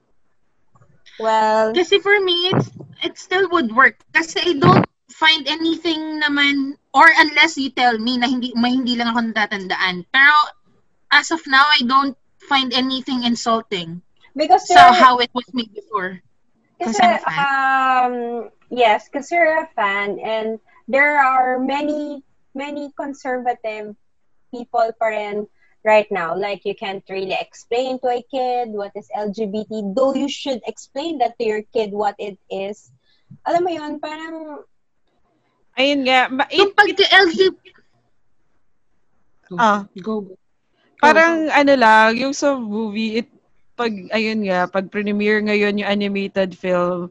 Well, Kasi for me, it's, it still would work. Kasi I don't find anything naman, or unless you tell me na hindi, may hindi lang ako natatandaan. Pero as of now, I don't find anything insulting because sa you're, how it was made before. Kasi, Kasi I'm a fan. um, yes, because you're a fan and there are many, many conservative people pa rin right now. Like, you can't really explain to a kid what is LGBT, though you should explain that to your kid what it is. Alam mo yun, parang Ayun nga. Ma- Yung it- pag LGBT, Ah, Go, go. parang ano lang, yung sa movie, it, pag, ayun nga, pag premiere ngayon yung animated film,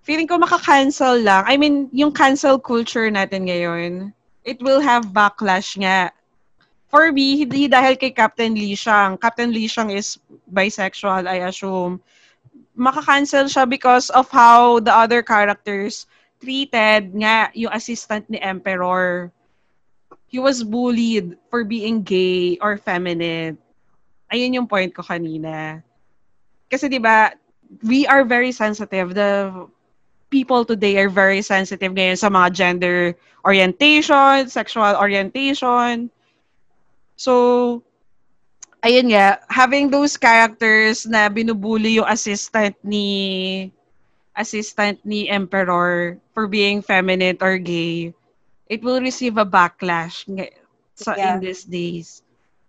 feeling ko maka-cancel lang. I mean, yung cancel culture natin ngayon, it will have backlash nga. For me, hindi dahil kay Captain Lee Shang. Captain Lee Shang is bisexual, I assume. Maka-cancel siya because of how the other characters treated nga yung assistant ni Emperor. He was bullied for being gay or feminine. Ayun yung point ko kanina. Kasi 'di ba, we are very sensitive. The people today are very sensitive ngayon sa mga gender orientation, sexual orientation. So, ayun nga, having those characters na binubuli yung assistant ni assistant ni Emperor for being feminine or gay, it will receive a backlash nga- sa in Yeah. these days,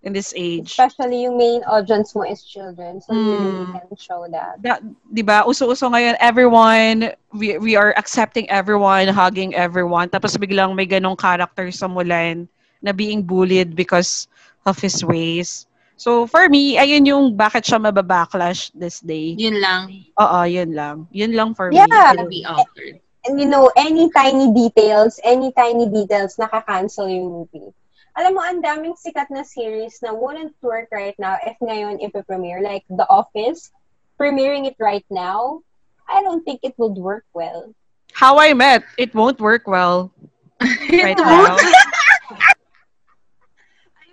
in this age. Especially yung main audience mo is children. So, you Mm. really can show that. Da, 'di ba? Uso-uso ngayon everyone we we are accepting everyone, hugging everyone. Tapos biglang may ganong character sa Mulan na being bullied because of his ways. So for me, ayun yung bakit siya mababacklash this day. Yun lang. Oo, yun lang. Yun lang for Yeah. me. Gonna be awkward. And you know, any tiny details, any tiny details, nakaka-cancel yung movie. Alam mo, ang daming sikat na series na wouldn't work right now if ngayon ipipremiere. Like The Office, premiering it right now, I don't think it would work well. How I Met, it won't work well right now.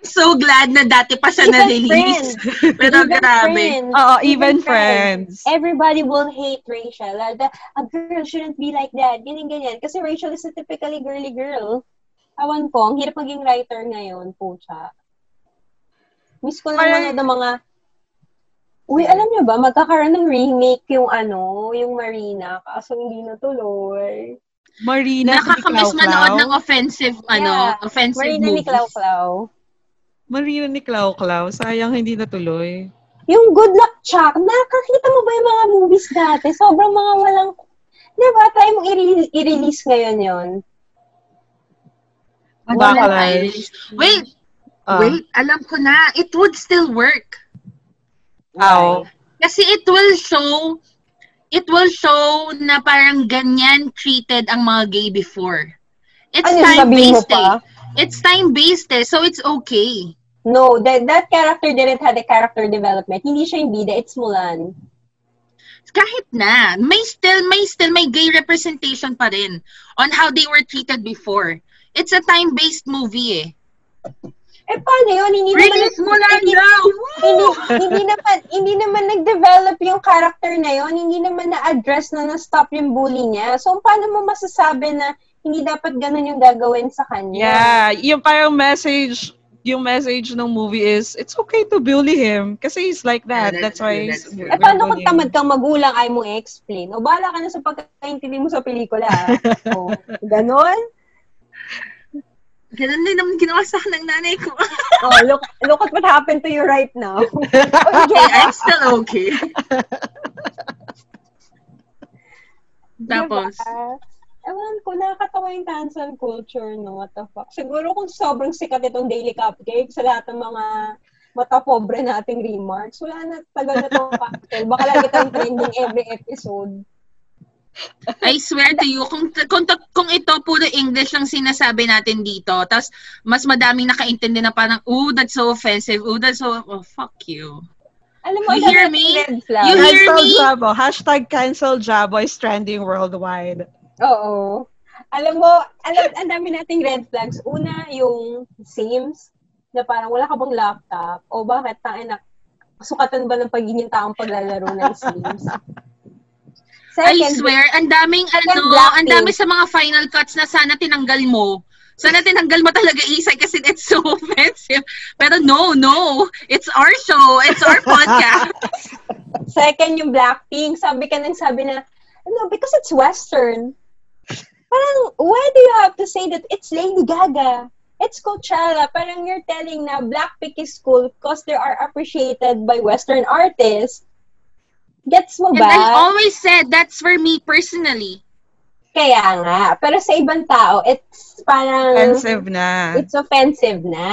so glad na dati pa siya Even na-release. Pero Even grabe. Friends, Oo, even friends. Everybody will hate Rachel. The- a girl shouldn't be like that. Ganyan, ganyan. Kasi Rachel is a typically girly girl. Awan ko, ang hirap maging writer ngayon, pucha. Miss ko lang Parang- mga, ng mga Uy, alam niyo ba, magkakaroon ng remake yung ano, yung Marina, kaso hindi natuloy. Marina Nakakamiss ni manood ng offensive, ano, Yeah. offensive Marina ni movies. Clau Clau. Marina ni Clau Clau. Sayang hindi natuloy. Yung Good Luck Chuck, nakakita mo ba yung mga movies dati? Sobrang mga walang... Diba, try mong i- i-release ngayon yon I-release. Wait, Ah. wait, alam ko na. It would still work. Ow. Kasi it will show, it will show na parang ganyan treated ang mga gay before. It's Ano, time-based eh. It's time-based eh, so it's okay. No, that that character didn't have a character development. Hindi siya yung bida, it's Mulan. Kahit na, may still, may still, may gay representation pa rin on how they were treated before. It's a time-based movie eh. Eh, paano yun? Hindi Release naman, mo lang hindi, daw! hindi, hindi naman, hindi naman nag-develop yung character na yun. Hindi naman na-address na na-stop yung bully niya. So, paano mo masasabi na hindi dapat ganun yung gagawin sa kanya? Yeah, yung parang message, yung message ng movie is, it's okay to bully him kasi he's like that. Yeah, that's, that's why he's, that's we're Eh, paano kung tamad kang magulang ay mo explain? O, bahala ka na sa pagkakaintindi mo sa pelikula. o, ganon? Ganun din naman ginawa sa akin ng nanay ko. Oh, look, look at what happened to you right now. okay, I'm still okay. Tapos, Diba? Ewan ko, nakakatawa yung cancel culture, no? What the fuck? Siguro kung sobrang sikat itong Daily Cupcake sa lahat ng mga mata pobre nating remarks, wala na, tagal na itong cancel. Baka lagi tayong trending every episode. I swear to you, kung, kung, kung ito puro English ang sinasabi natin dito, tapos mas madaming nakaintindi na parang, ooh, that's so offensive, ooh, that's so, oh, fuck you. Alam mo, You hear me? Red flag. You hear Cancel me? Jabo. Hashtag cancel Jabo is trending worldwide. Oo. Alam mo, alam, ang dami nating red flags. Una, yung Sims, na parang wala ka bang laptop, o bakit, tangin na, sukatan ba ng pagiging taong paglalaro ng Sims? I Second, swear, ang daming ano, ang dami sa mga final cuts na sana tinanggal mo. Sana tinanggal mo talaga Isay kasi it's so offensive. Pero no, no. It's our show. It's our podcast. Second, yung Blackpink, sabi ka nang sabi na, no, because it's Western. Parang, why do you have to say that it's Lady Gaga? It's Coachella. Parang you're telling na Blackpink is cool because they are appreciated by Western artists. Gets mo And ba? I always said that's for me personally. Kaya nga. Pero sa ibang tao, it's parang, Offensive na. it's offensive na.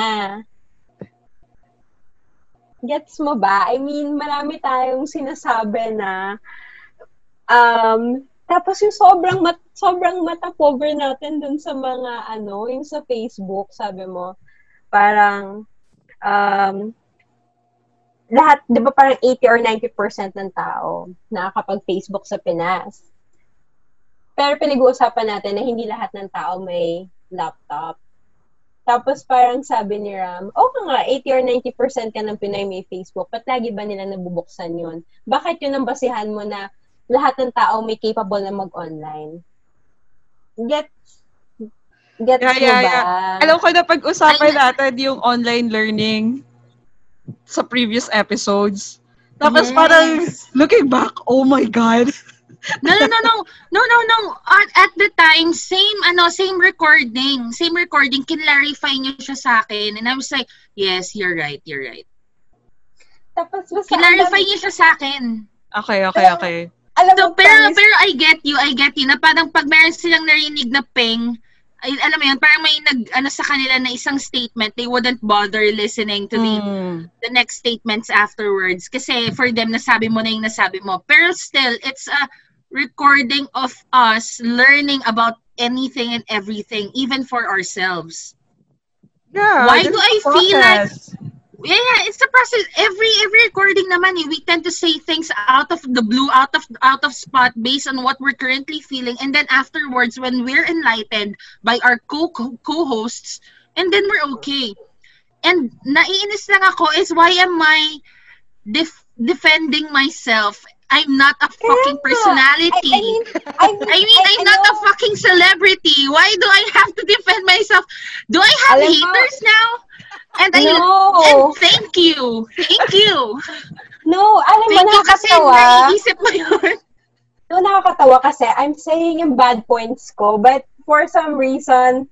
Gets mo ba? I mean, marami tayong sinasabi na um, tapos yung sobrang mat, sobrang mata cover natin dun sa mga ano, yung sa Facebook, sabi mo, parang um, lahat, di ba parang 80 or 90% ng tao nakakapag-Facebook sa Pinas. Pero pinag-uusapan natin na hindi lahat ng tao may laptop. Tapos parang sabi ni Ram, okay nga, 80 or 90% ka ng Pinay may Facebook, ba't lagi ba nila nabubuksan yun? Bakit yun ang basihan mo na lahat ng tao may capable na mag-online? Get Gets Yeah, yeah, ba? yeah. Alam ko na pag-usapan natin yung online learning sa previous episodes. Tapos Yes. parang looking back, oh my God. No, no, no, no. No, no, no. At, at the time, same, ano, same recording. Same recording. Kinlarify niyo siya sa akin. And I was like, yes, you're right, you're right. Tapos basta, Kinlarify niyo siya sa akin. Okay, okay, okay. alam So, mo, pero, pero I get you, I get you. Na parang pag meron silang narinig na ping, alam mo yun, parang may nag, ano sa kanila na isang statement, they wouldn't bother listening to the, Mm. the next statements afterwards. Kasi for them, nasabi mo na yung nasabi mo. Pero still, it's a recording of us learning about anything and everything, even for ourselves. Yeah. Why do I feel like-. Yeah, yeah, it's the process. Every every recording naman, eh, we tend to say things out of the blue, out of out of spot, based on what we're currently feeling, and then afterwards, when we're enlightened by our co co-hosts, and then we're okay. And naiinis lang ako is why am I def- defending myself? I'm not a fucking personality. I, I mean, I mean, I mean, I'm not a fucking celebrity. Why do I have to defend myself? Do I have Alam mo- haters now? And I No. and thank you. Thank you. No, alam mo, Thank you kasi nakakatawa. naiisip mo yun. No, nakakatawa kasi I'm saying yung bad points ko, but for some reason,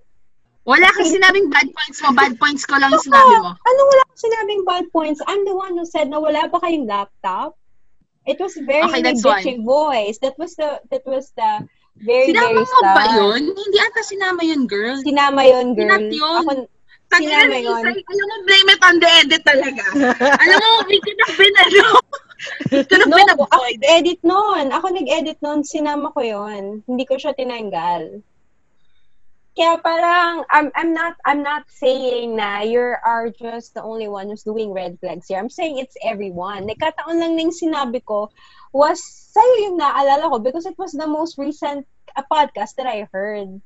Wala kang sinabing bad points mo. Bad points ko lang yung sinabi mo. ano wala akong sinabing bad points? I'm the one who said na wala pa kayong laptop. It was very Okay, that's voice. That was the, that was the very, Sinama very mo ba yun? Hindi ata sinama yun, girl. Sinama yun, girl. Sinat yun. Ako, Tangina ni yun. Alam mo, blame it on the edit talaga. alam mo, we could have been, ano, no, ako nag-edit noon. Ako nag-edit noon, sinama ko yun. Hindi ko siya tinanggal. Kaya parang I'm I'm not I'm not saying na you are just the only one who's doing red flags here. I'm saying it's everyone. Nagkataon lang na yung sinabi ko was sa'yo yung naalala ko because it was the most recent uh, podcast that I heard.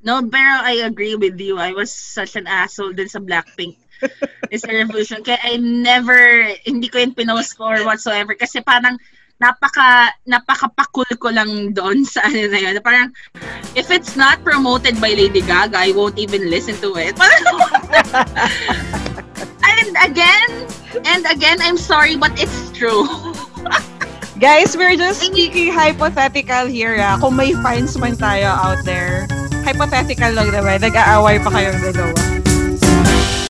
No, pero I agree with you. I was such an asshole din sa Blackpink. It's a revolution. Kaya I never, hindi ko yun pinost or whatsoever. Kasi parang napaka, napaka-pakul ko lang doon sa ano na yun. Parang, if it's not promoted by Lady Gaga, I won't even listen to it. And again, and again, I'm sorry, but it's true. Guys, we're just speaking hypothetical here, ah. Kung may fans man tayo out there, hypothetical lang naman. Nag-aaway pa kayong dalawa.